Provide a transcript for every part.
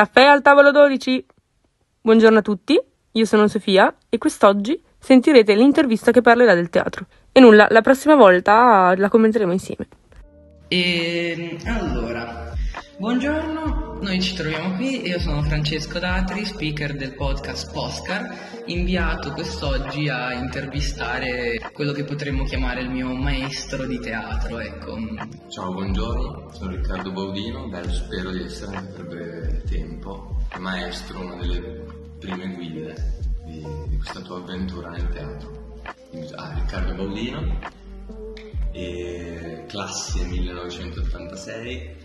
Caffè al tavolo 12! Buongiorno a tutti, io sono Sofia e quest'oggi sentirete l'intervista che parlerà del teatro. E nulla, la prossima volta la commenteremo insieme. E allora, buongiorno, noi ci troviamo qui, io sono Francesco Datri, speaker del podcast Poscar, inviato quest'oggi a intervistare quello che potremmo chiamare il mio maestro di teatro, ecco. Ciao, buongiorno, sono Riccardo Baudino, beh, spero di essere anche per breve tempo maestro, una delle prime guide di, di questa tua avventura nel teatro. Ah, Riccardo Baudino, classe 1986,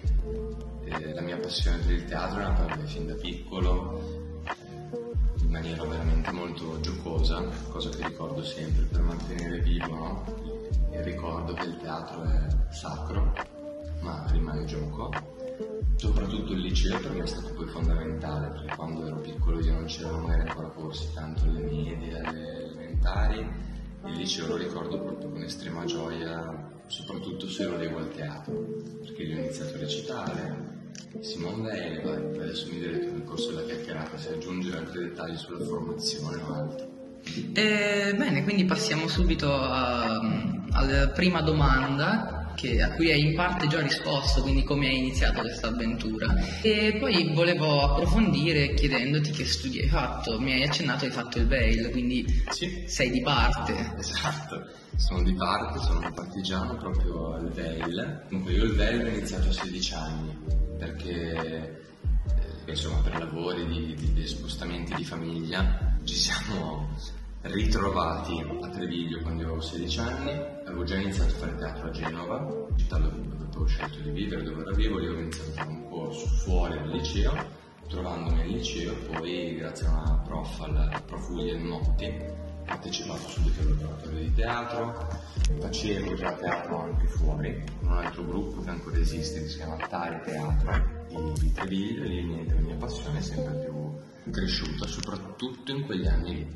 e la mia passione per il teatro è nata fin da piccolo, eh, in maniera veramente molto giocosa, cosa che ricordo sempre per mantenere vivo no? il ricordo che il teatro è sacro, ma rimane gioco. Soprattutto il liceo per me è stato poi fondamentale, perché quando ero piccolo io non c'erano magari ancora corsi tanto alle medie, alle elementari, il liceo lo ricordo proprio con estrema gioia, soprattutto se lo leggo al teatro, perché io ho iniziato a recitare, Simone Veil, poi adesso mi direte nel corso della chiacchierata se aggiungere altri dettagli sulla formazione o altro. Eh, bene, quindi passiamo subito a, alla prima domanda che, a cui hai in parte già risposto, quindi come hai iniziato questa avventura. E poi volevo approfondire chiedendoti che studi hai fatto. Mi hai accennato hai fatto il Veil, quindi Sì. sei di parte. Esatto, sono di parte, sono un partigiano proprio al Veil. Comunque io il Veil ho iniziato a 16 anni perché eh, insomma per lavori di, di- di spostamenti di famiglia ci siamo ritrovati a Treviglio quando avevo 16 anni, avevo già iniziato a fare teatro a Genova, città dove avevo scelto di vivere, dove ero vivo, lì ho iniziato a fare un corso fuori dal liceo, trovandomi al liceo, poi grazie a una prof, al prof William Motti, partecipato subito al laboratorio di teatro, facevo già teatro anche fuori, con un altro gruppo che ancora esiste, che si chiama Tare Teatro di, Treviglio, e lì la mia passione è sempre più cresciuta, soprattutto in quegli anni lì.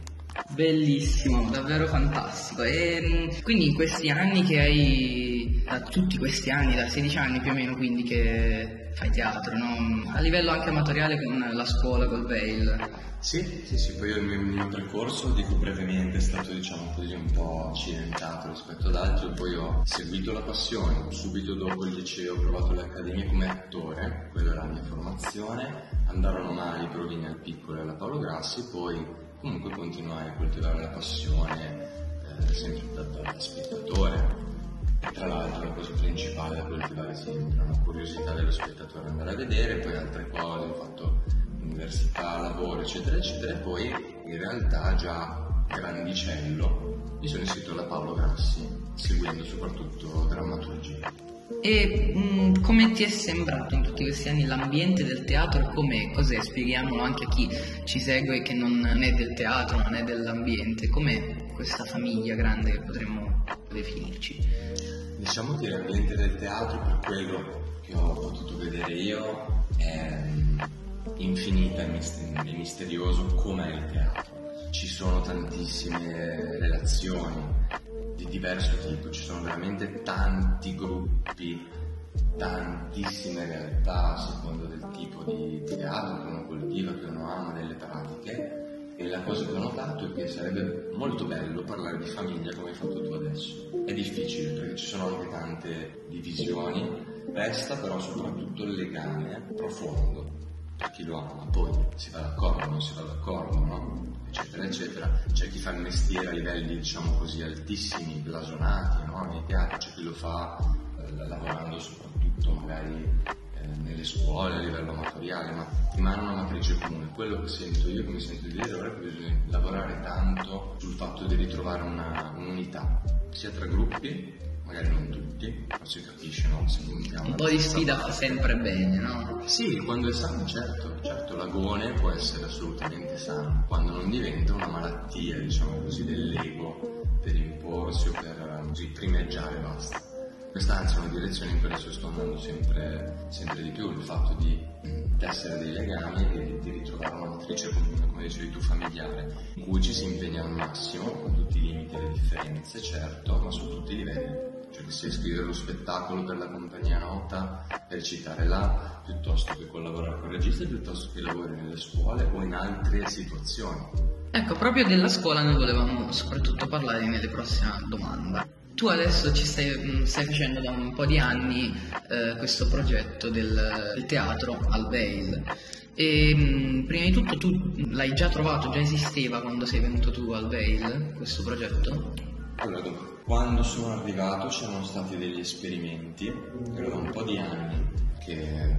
Bellissimo, davvero fantastico. E quindi in questi anni che hai, da tutti questi anni, da 16 anni più o meno, quindi che fai teatro, no? A livello anche amatoriale con la scuola, col Veil. Sì, sì, sì, poi il mio, percorso, dico brevemente, è stato diciamo così un po' accidentato rispetto ad altri, poi ho seguito la passione, subito dopo il liceo ho provato le accademie come attore, quella era la mia formazione, andarono male i provini al piccolo e alla Paolo Grassi, poi comunque continuai a coltivare la passione eh, sempre da, da spettatore. Tra l'altro la cosa principale da coltivare sempre, una curiosità dello spettatore andare a vedere, poi altre cose, ho fatto università, lavoro, eccetera, eccetera, e poi in realtà già grandicello mi sono iscritto alla Paolo Grassi, seguendo soprattutto drammaturgia. E mh, come ti è sembrato in tutti questi anni l'ambiente del teatro? Com'è? Cos'è? Spieghiamolo anche a chi ci segue che non è del teatro, non è dell'ambiente. Com'è questa famiglia grande che potremmo definirci? Diciamo che l'ambiente del teatro, per quello che ho potuto vedere io, è mm, infinita e mister- misterioso come è il teatro. Ci sono tantissime relazioni di diverso tipo, ci sono veramente tanti gruppi, tantissime realtà a seconda del tipo di teatro che uno coltiva, che uno ama, delle pratiche. E la cosa che ho notato è che sarebbe molto bello parlare di famiglia come hai fatto tu adesso. È difficile perché ci sono anche tante divisioni, resta però soprattutto il legame profondo per chi lo ama, poi si va d'accordo, non si va d'accordo, no? eccetera, eccetera. C'è chi fa il mestiere a livelli, diciamo così, altissimi, blasonati, no? Nei teatri c'è chi lo fa eh, lavorando soprattutto magari nelle scuole a livello amatoriale, ma rimane una matrice comune. Quello che sento io, che mi sento di dire ora, è che bisogna lavorare tanto sul fatto di ritrovare una, un'unità, sia tra gruppi, magari non tutti, ma si capisce, no? Se Un po' di sfida fa sempre bene, no? sì, quando è sano, certo, certo, l'agone può essere assolutamente sano, quando non diventa una malattia, diciamo così, dell'ego per imporsi o per così, primeggiare e basta. Questa anzi è una direzione in cui adesso sto andando sempre, sempre di più, il fatto di tessere dei legami e di, di ritrovare una matrice comune, come dicevi tu, familiare, in cui ci si impegna al massimo, con tutti i limiti e le differenze, certo, ma su tutti i livelli. Cioè cioè sia scrivere lo spettacolo per la compagnia nota, recitare là, piuttosto che collaborare con il regista, piuttosto che lavori nelle scuole o in altre situazioni. Ecco, proprio della scuola noi volevamo soprattutto parlare nelle prossime domande. Tu adesso ci stai, stai, facendo da un po' di anni eh, questo progetto del, del teatro al Veil. E, mh, prima di tutto tu l'hai già trovato, già esisteva quando sei venuto tu al Veil, questo progetto? Allora, quando sono arrivato c'erano stati degli esperimenti, da un po' di anni che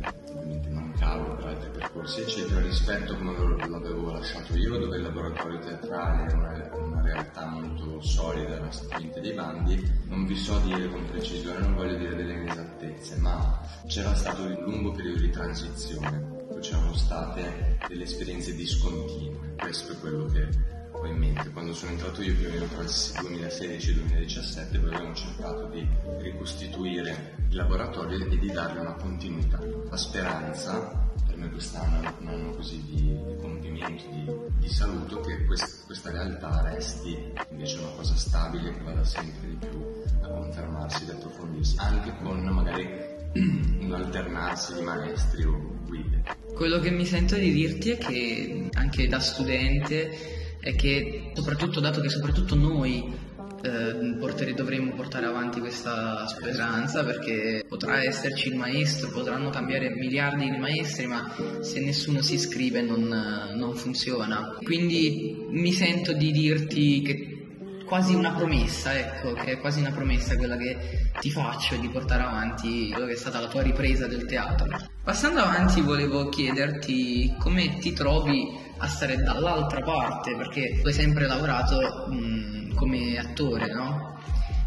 mancavo per altri percorsi eccetera rispetto a come l'avevo lasciato io dove il laboratorio teatrale era una, realtà molto solida era stato dei bandi. Non vi so dire con precisione non voglio dire delle inesattezze ma c'era stato un lungo periodo di transizione. C'erano state delle esperienze discontinue questo è quello che ho in mente. Quando sono entrato io più o meno tra il 2016 e il 2017 poi abbiamo cercato di ricostituire il laboratorio e di dargli una continuità. La speranza, per me quest'anno è un anno così di, di compimento, di, di, saluto, che quest, questa realtà resti invece una cosa stabile che vada sempre di più a confermarsi, ad approfondirsi, anche con magari un alternarsi di maestri o guide. Quello che mi sento di dirti è che anche da studente è che soprattutto dato che soprattutto noi eh, dovremmo portare avanti questa speranza perché potrà esserci il maestro, potranno cambiare miliardi di maestri, ma se nessuno si iscrive non, non funziona. Quindi mi sento di dirti che quasi una promessa, ecco, che è quasi una promessa quella che ti faccio di portare avanti quello che è stata la tua ripresa del teatro. Passando avanti volevo chiederti come ti trovi a stare dall'altra parte, perché tu hai sempre lavorato mh, come attore, no?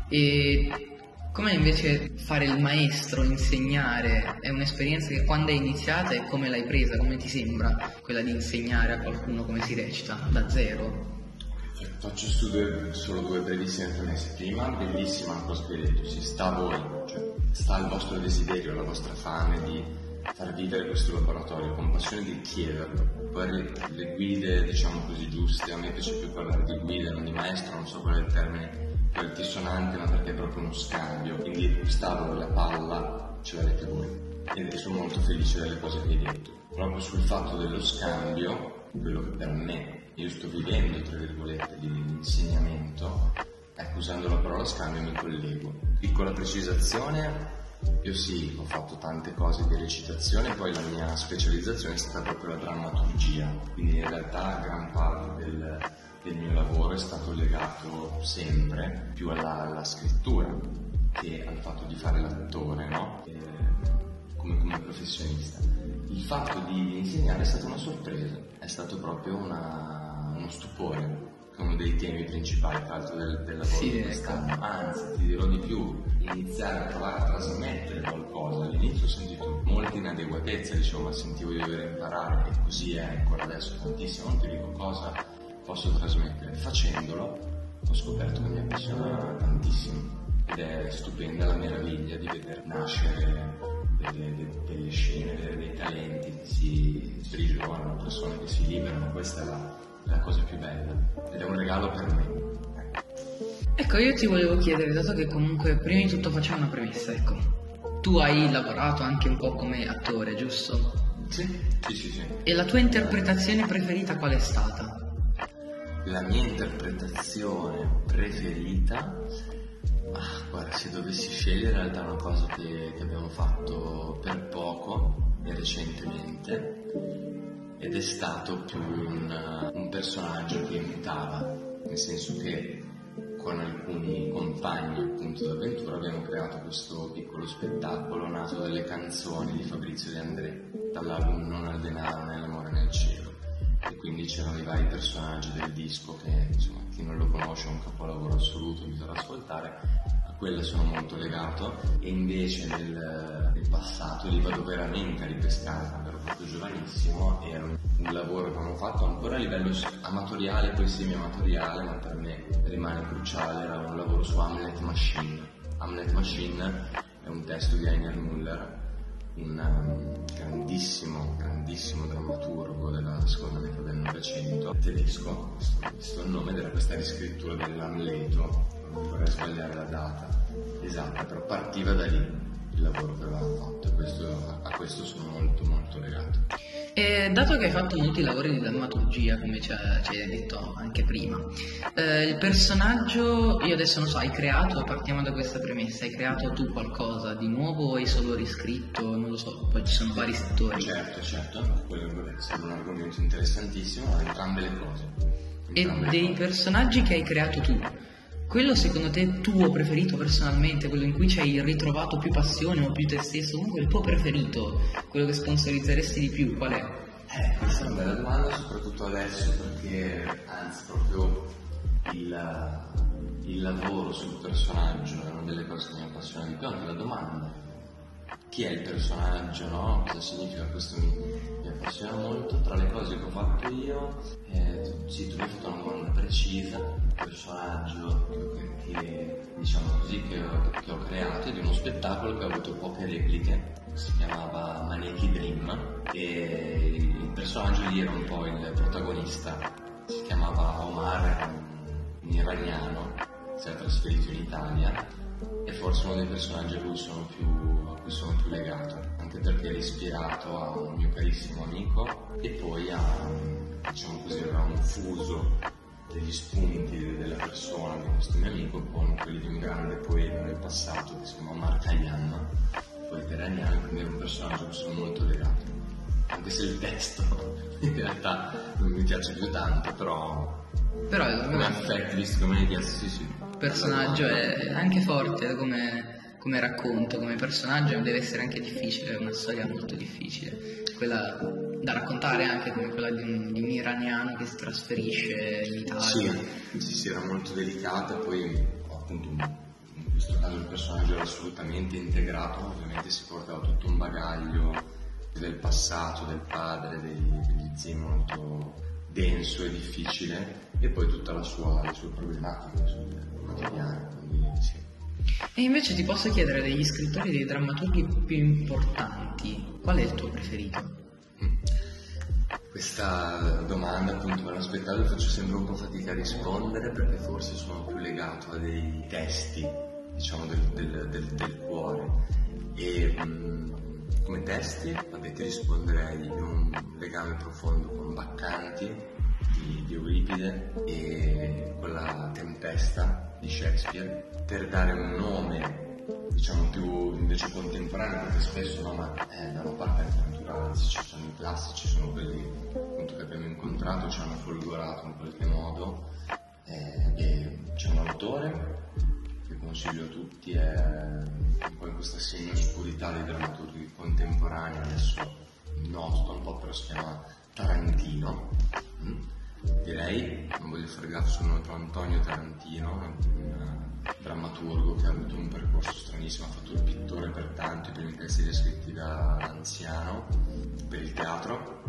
E come invece fare il maestro, insegnare, è un'esperienza che quando è iniziata e come l'hai presa, come ti sembra quella di insegnare a qualcuno come si recita, da zero? Faccio due, solo due brevissime premesse. Prima, bellissima cosa che hai detto, si sta a voi, cioè sta il vostro desiderio, la vostra fame di far vivere questo laboratorio con passione di chiederlo. Poi le, guide, diciamo così, giuste, a me piace più parlare di guida, non di maestro, non so qual è il termine più altisonante, ma perché è proprio uno scambio. Quindi stavo la palla ce l'avete voi. E sono molto felice delle cose che hai detto. Proprio sul fatto dello scambio, quello che per me io sto vivendo, tra virgolette, di insegnamento, ecco, usando la parola scambio mi collego. Piccola precisazione, io sì, ho fatto tante cose di recitazione, poi la mia specializzazione è stata proprio la drammaturgia, quindi in realtà gran parte del, del mio lavoro è stato legato sempre più alla, alla scrittura che al fatto di fare l'attore, no? E, come, come, professionista. Il fatto di insegnare è stata una sorpresa, è stato proprio una, uno stupore che è uno dei temi principali tra l'altro del, del lavoro sì, di quest'anno. Anzi, ti dirò di più, iniziare a provare a trasmettere qualcosa. All'inizio ho sentito molte inadeguatezze, dicevo, ma sentivo di dover imparare e così è ancora adesso tantissimo, non ti dico cosa posso trasmettere. Facendolo ho scoperto che mi appassiona tantissimo ed è stupenda la meraviglia di vedere nascere delle, delle scene, delle, dei talenti che si sprigionano, persone che si liberano, questa è la, la cosa più bella ed è un regalo per me. Ecco, io ti volevo chiedere, dato che comunque prima di tutto facciamo una premessa, ecco, tu hai lavorato anche un po' come attore, giusto? Sì, sì, sì, sì. E la tua interpretazione preferita qual è stata? La mia interpretazione preferita, guarda, se dovessi scegliere in realtà una cosa che, che abbiamo fatto per poco e recentemente ed è stato più un, un personaggio che imitava, nel senso che con alcuni compagni appunto d'avventura abbiamo creato questo piccolo spettacolo nato dalle canzoni di Fabrizio De André, dall'album Non al denaro né l'amore nel cielo. E quindi c'erano i vari personaggi del disco che insomma chi non lo conosce è un capolavoro assoluto, bisogna ascoltare, a quelle sono molto legato e invece nel, nel passato li vado veramente a ripescare proprio giovanissimo, era un, un lavoro che abbiamo fatto ancora a livello amatoriale, poi semi-amatoriale, ma per me rimane cruciale, era un lavoro su Hamlet Machine. Hamlet Machine è un testo di Heiner Müller, un um, grandissimo, grandissimo drammaturgo della seconda metà del Novecento, tedesco, questo, è il nome, era questa riscrittura dell'Amleto, vorrei sbagliare la data esatta, però partiva da lì il lavoro che avevamo fatto e questo, a questo sono molto molto legato. E dato che hai fatto molti lavori di drammaturgia, come ci, hai detto anche prima, eh, il personaggio, io adesso non so, hai creato, partiamo da questa premessa, hai creato tu qualcosa di nuovo o hai solo riscritto, non lo so, poi ci sono vari settori. Certo, certo, quello è stato un argomento interessantissimo, entrambe le cose. Entrambe e dei cose. personaggi che hai creato tu, quello secondo te tuo preferito personalmente, quello in cui ci hai ritrovato più passione o più te stesso, comunque il tuo preferito, quello che sponsorizzeresti di più, qual è? Eh, questa è una bella domanda, soprattutto adesso perché, anzi, proprio il, il lavoro sul personaggio è una delle cose che mi appassiona di più, anche la domanda. Chi è il personaggio, no? Cosa significa questo appassiona molto. Tra le cose che ho fatto io, eh, sì, tu hai fatto una domanda precisa, il personaggio che, che diciamo così, che ho, che ho creato di uno spettacolo che ha avuto poche repliche, si chiamava Maneki Dream e il personaggio lì era un po' il protagonista, si chiamava Omar, un iraniano, si è trasferito in Italia e forse uno dei personaggi a cui sono più, a cui sono più legato, anche perché era ispirato a un mio carissimo amico e poi a, diciamo così, aveva un fuso degli spunti della persona di questo mio amico con quelli di un grande poeta del passato che si chiama Mark Hayam, poeta iraniano, quindi era un personaggio a cui sono molto legato. Anche se il testo in realtà non mi piace più tanto, però però è come affetti, visto come mi piace, sì, sì personaggio è anche forte come, come, racconto, come personaggio deve essere anche difficile, è una storia molto difficile, quella da raccontare anche come quella di un, di un iraniano che si trasferisce in Italia. Sì, sì, era molto delicata, poi appunto in questo caso il personaggio era assolutamente integrato, ovviamente si portava tutto un bagaglio del passato, del padre, degli, degli zii molto denso e difficile e poi tutta la sua, le sue problematiche quotidiane. Quindi, sì. E invece ti posso chiedere degli scrittori, dei drammaturghi più importanti, qual è il tuo preferito? Mm. Questa domanda appunto me l'aspettavo e faccio sempre un po' fatica a rispondere perché forse sono più legato a dei testi, diciamo, del, del, del, del cuore. E mh, mm, come testi, vabbè, ti risponderei di un legame profondo con Baccanti, di, di Euripide e quella tempesta di Shakespeare per dare un nome diciamo più invece contemporaneo perché spesso no, ma, eh, da una parte anche naturale ci sono i classici sono quelli appunto, che abbiamo incontrato ci hanno folgorato in qualche modo eh, e c'è un autore che consiglio a tutti è un po' in questa segno oscurità dei drammaturghi contemporanei adesso no sto un po' però si chiama Tarantino mm? Direi, non voglio fare gaff sul nome, però Antonio Tarantino, un drammaturgo che ha avuto un percorso stranissimo, ha fatto il pittore per tanto, i primi testi scritti da anziano per il teatro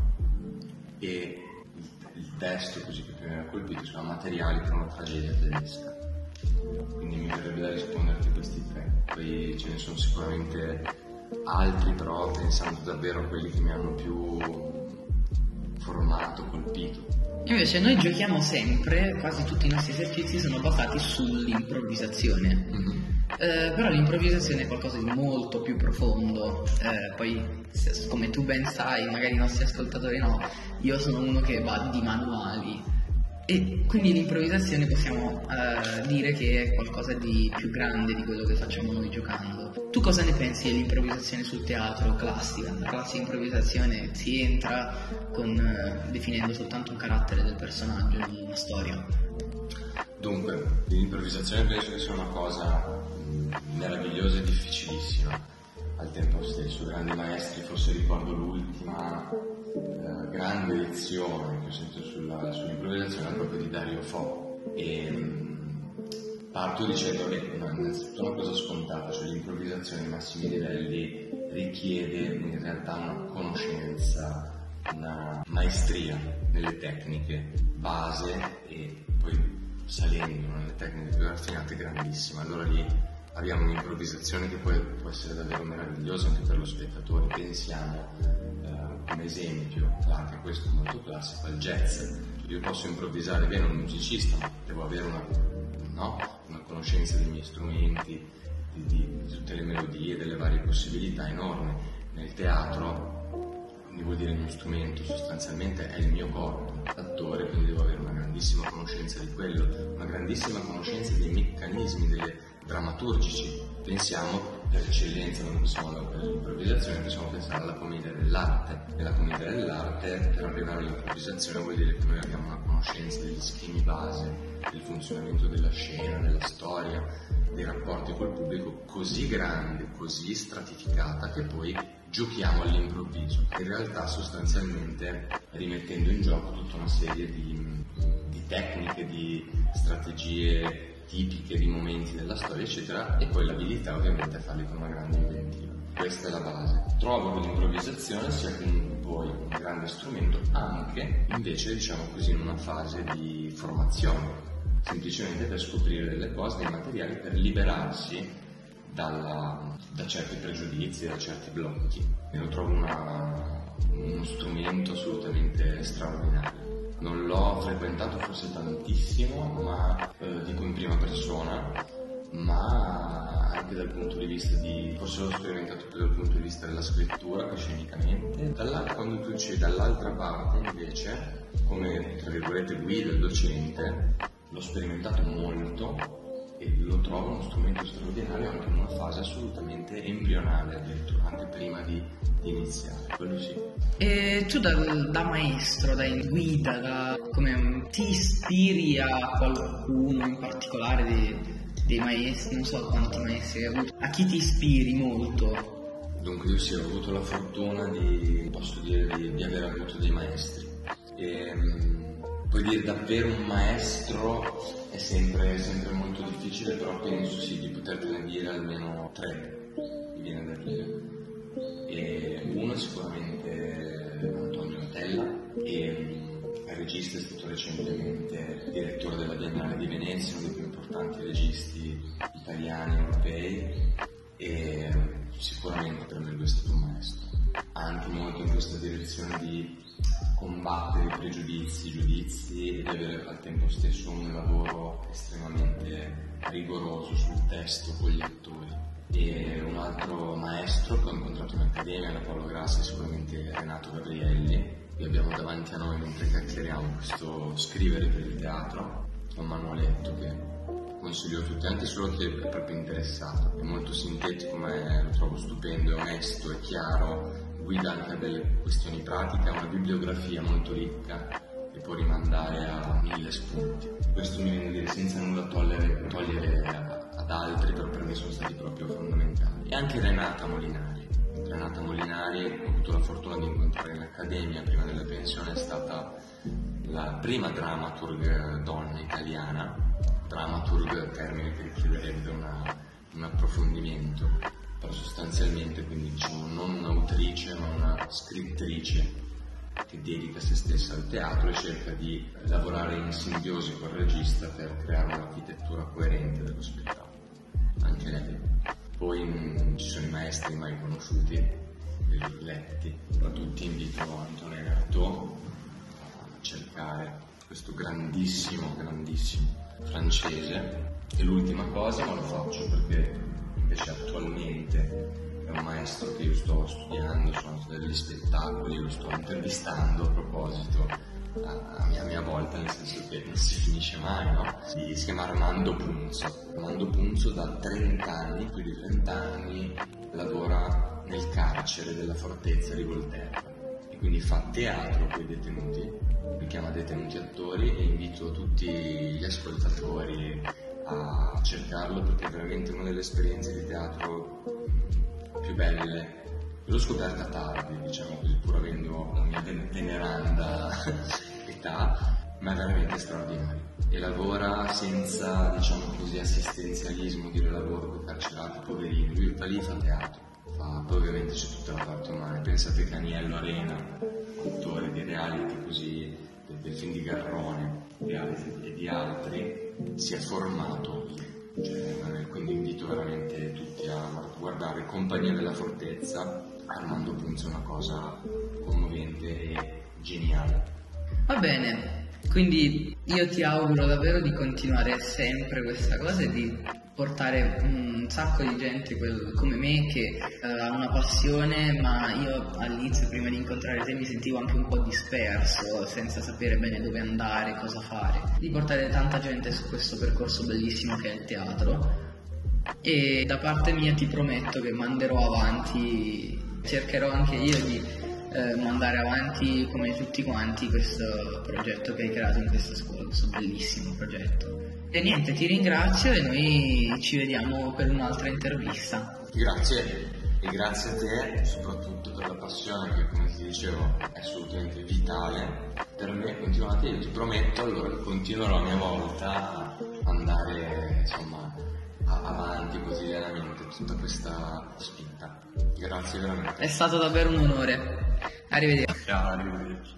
e il, il testo così che mi ha colpito sono materiali per una tragedia tedesca. Quindi mi verrebbe da risponderti a questi tre. Poi ce ne sono sicuramente altri, però pensando davvero a quelli che mi hanno più formato, colpito. Invece noi giochiamo sempre, quasi tutti i nostri esercizi sono basati sull'improvvisazione. Mm-hmm. Eh, però l'improvvisazione è qualcosa di molto più profondo, eh, poi se, come tu ben sai, magari i nostri ascoltatori no, io sono uno che va di manuali, e quindi l'improvvisazione possiamo uh, dire che è qualcosa di più grande di quello che facciamo noi giocando. Tu cosa ne pensi dell'improvvisazione sul teatro classica? La classica improvvisazione si entra con, uh, definendo soltanto un carattere del personaggio in una storia. Dunque, l'improvvisazione penso che sia una cosa meravigliosa e difficilissima al tempo stesso. Grandi maestri, forse ricordo l'ultima eh, grande lezione che ho sentito sulla, sull'improvvisazione proprio di Dario Fo. E parto dicendo che no, innanzitutto una cosa scontata, cioè l'improvvisazione ai massimi livelli richiede in realtà una conoscenza, una maestria nelle tecniche base e poi salendo nelle tecniche più raffinate grandissima. Allora lì abbiamo un'improvvisazione che può, può, essere davvero meravigliosa anche per lo spettatore. Pensiamo come esempio, anche questo è molto classico, al jazz. Io posso improvvisare bene un musicista, ma devo avere una, no? una conoscenza dei miei strumenti, di, di, tutte le melodie, delle varie possibilità enorme. Nel teatro quindi vuol dire il mio strumento sostanzialmente è il mio corpo, l'attore, quindi devo avere una grandissima conoscenza di quello, una grandissima conoscenza dei meccanismi, delle drammaturgici. Pensiamo eccellenza, non andare per l'improvvisazione, possiamo pensare alla commedia dell'arte. E la commedia dell'arte, per arrivare all'improvvisazione, vuol dire che noi abbiamo una conoscenza degli schemi base, del funzionamento della scena, della storia, dei rapporti col pubblico così grande, così stratificata che poi giochiamo all'improvviso. In realtà sostanzialmente rimettendo in gioco tutta una serie di, di tecniche, di strategie tipiche di momenti della storia, eccetera, e poi l'abilità ovviamente a farli con una grande inventiva. Questa è la base. Trovo che l'improvvisazione sia comunque poi un grande strumento anche, invece, diciamo così, in una fase di formazione, semplicemente per scoprire delle cose, dei materiali, per liberarsi dalla, da certi pregiudizi, da certi blocchi. E lo trovo una, uno strumento assolutamente straordinario. Non l'ho frequentato forse tantissimo, ma eh, dico in prima persona, ma anche dal punto di vista di, forse l'ho sperimentato più dal punto di vista della scrittura scenicamente. Dall'altra, quando tu c'è dall'altra parte invece, come tra virgolette guida, docente, l'ho sperimentato molto e lo trovo uno strumento straordinario anche in una fase assolutamente embrionale addirittura, anche prima di, di iniziare, quello sì. E tu da, da maestro, da guida, da, come, ti ispiri a qualcuno in particolare di, dei maestri, non so quanti maestri hai avuto, a chi ti ispiri molto? Dunque io sì, ho avuto la fortuna di, posso dire, di, di aver avuto dei maestri. E, puoi dire davvero un maestro è sempre, sempre, molto difficile, però penso sì di poterne dire almeno tre, mi viene da dire. E uno è sicuramente Antonio Natella, e il regista è stato recentemente direttore della Biennale di Venezia, uno dei più importanti registi italiani europei, e sicuramente per me lui è stato un maestro. Anche molto in questa direzione di combattere i pregiudizi, i giudizi e di avere al tempo stesso un lavoro estremamente rigoroso sul testo con gli attori. E un altro maestro che ho incontrato in accademia, da Paolo Grassi, sicuramente Renato Gabrielli, che abbiamo davanti a noi mentre chiacchieriamo questo scrivere per il teatro, un manualetto che consiglio a tutti, anche solo chi è proprio interessato, è molto sintetico ma è, lo trovo stupendo, è onesto, è chiaro, guida anche a delle questioni pratiche, ha una bibliografia molto ricca e può rimandare a mille spunti. Questo mi viene a dire senza nulla togliere, togliere ad altri, però per me sono stati proprio fondamentali. E anche Renata Molinari. Renata Molinari ho avuto la fortuna di incontrare in accademia prima della pensione, è stata la prima dramaturg donna italiana, dramaturg termine che richiederebbe una, un approfondimento sostanzialmente quindi diciamo non un'autrice ma una scrittrice che dedica se stessa al teatro e cerca di lavorare in simbiosi col regista per creare un'architettura coerente dello spettacolo. Anche lei. Poi mh, mm, ci sono i maestri mai conosciuti, letti, tra tutti invito Antonio Artaud a cercare questo grandissimo, grandissimo francese. E l'ultima cosa, ma lo faccio perché invece attualmente è un maestro che io sto studiando, sono degli spettacoli, lo sto intervistando a proposito a mia, a mia volta, nel senso che non si finisce mai, no? Si, si chiama Armando Punzo. Armando Punzo da 30 anni, più di 30 anni, lavora nel carcere della fortezza di Volterra e quindi fa teatro con i detenuti, li chiama detenuti attori e invito tutti gli ascoltatori a cercarlo perché è veramente una delle esperienze di teatro più belle. L'ho scoperta tardi, diciamo così, pur avendo la mia veneranda età, ma è veramente straordinario. E lavora senza, diciamo così, assistenzialismo, dire lavoro i carcerati, poverini. Lui da lì fa teatro, fa, poi ovviamente c'è tutta la parte umana. Pensate che Aniello Arena, autore di reality così, del, del film di Garrone e di altri, si è formato cioè, quindi invito veramente tutti a guardare Compagnia della Fortezza Armando Punzo è una cosa commovente e geniale. Va bene Quindi io ti auguro davvero di continuare sempre questa cosa e di portare un sacco di gente quel- come me che eh, ha una passione, ma io all'inizio prima di incontrare te mi sentivo anche un po' disperso, senza sapere bene dove andare, cosa fare. Di portare tanta gente su questo percorso bellissimo che è il teatro e da parte mia ti prometto che manderò avanti, cercherò anche io di eh, mandare avanti come tutti quanti questo progetto che hai creato in questa scuola, questo bellissimo progetto. E niente, ti ringrazio e noi ci vediamo per un'altra intervista. Grazie e grazie a te soprattutto per la passione che come ti dicevo è assolutamente vitale per me continuate io ti prometto allora che continuerò a mia volta a andare insomma a- avanti quotidianamente tutta questa spinta grazie veramente È stato davvero un onore. Arrivederci. ciao arrivederci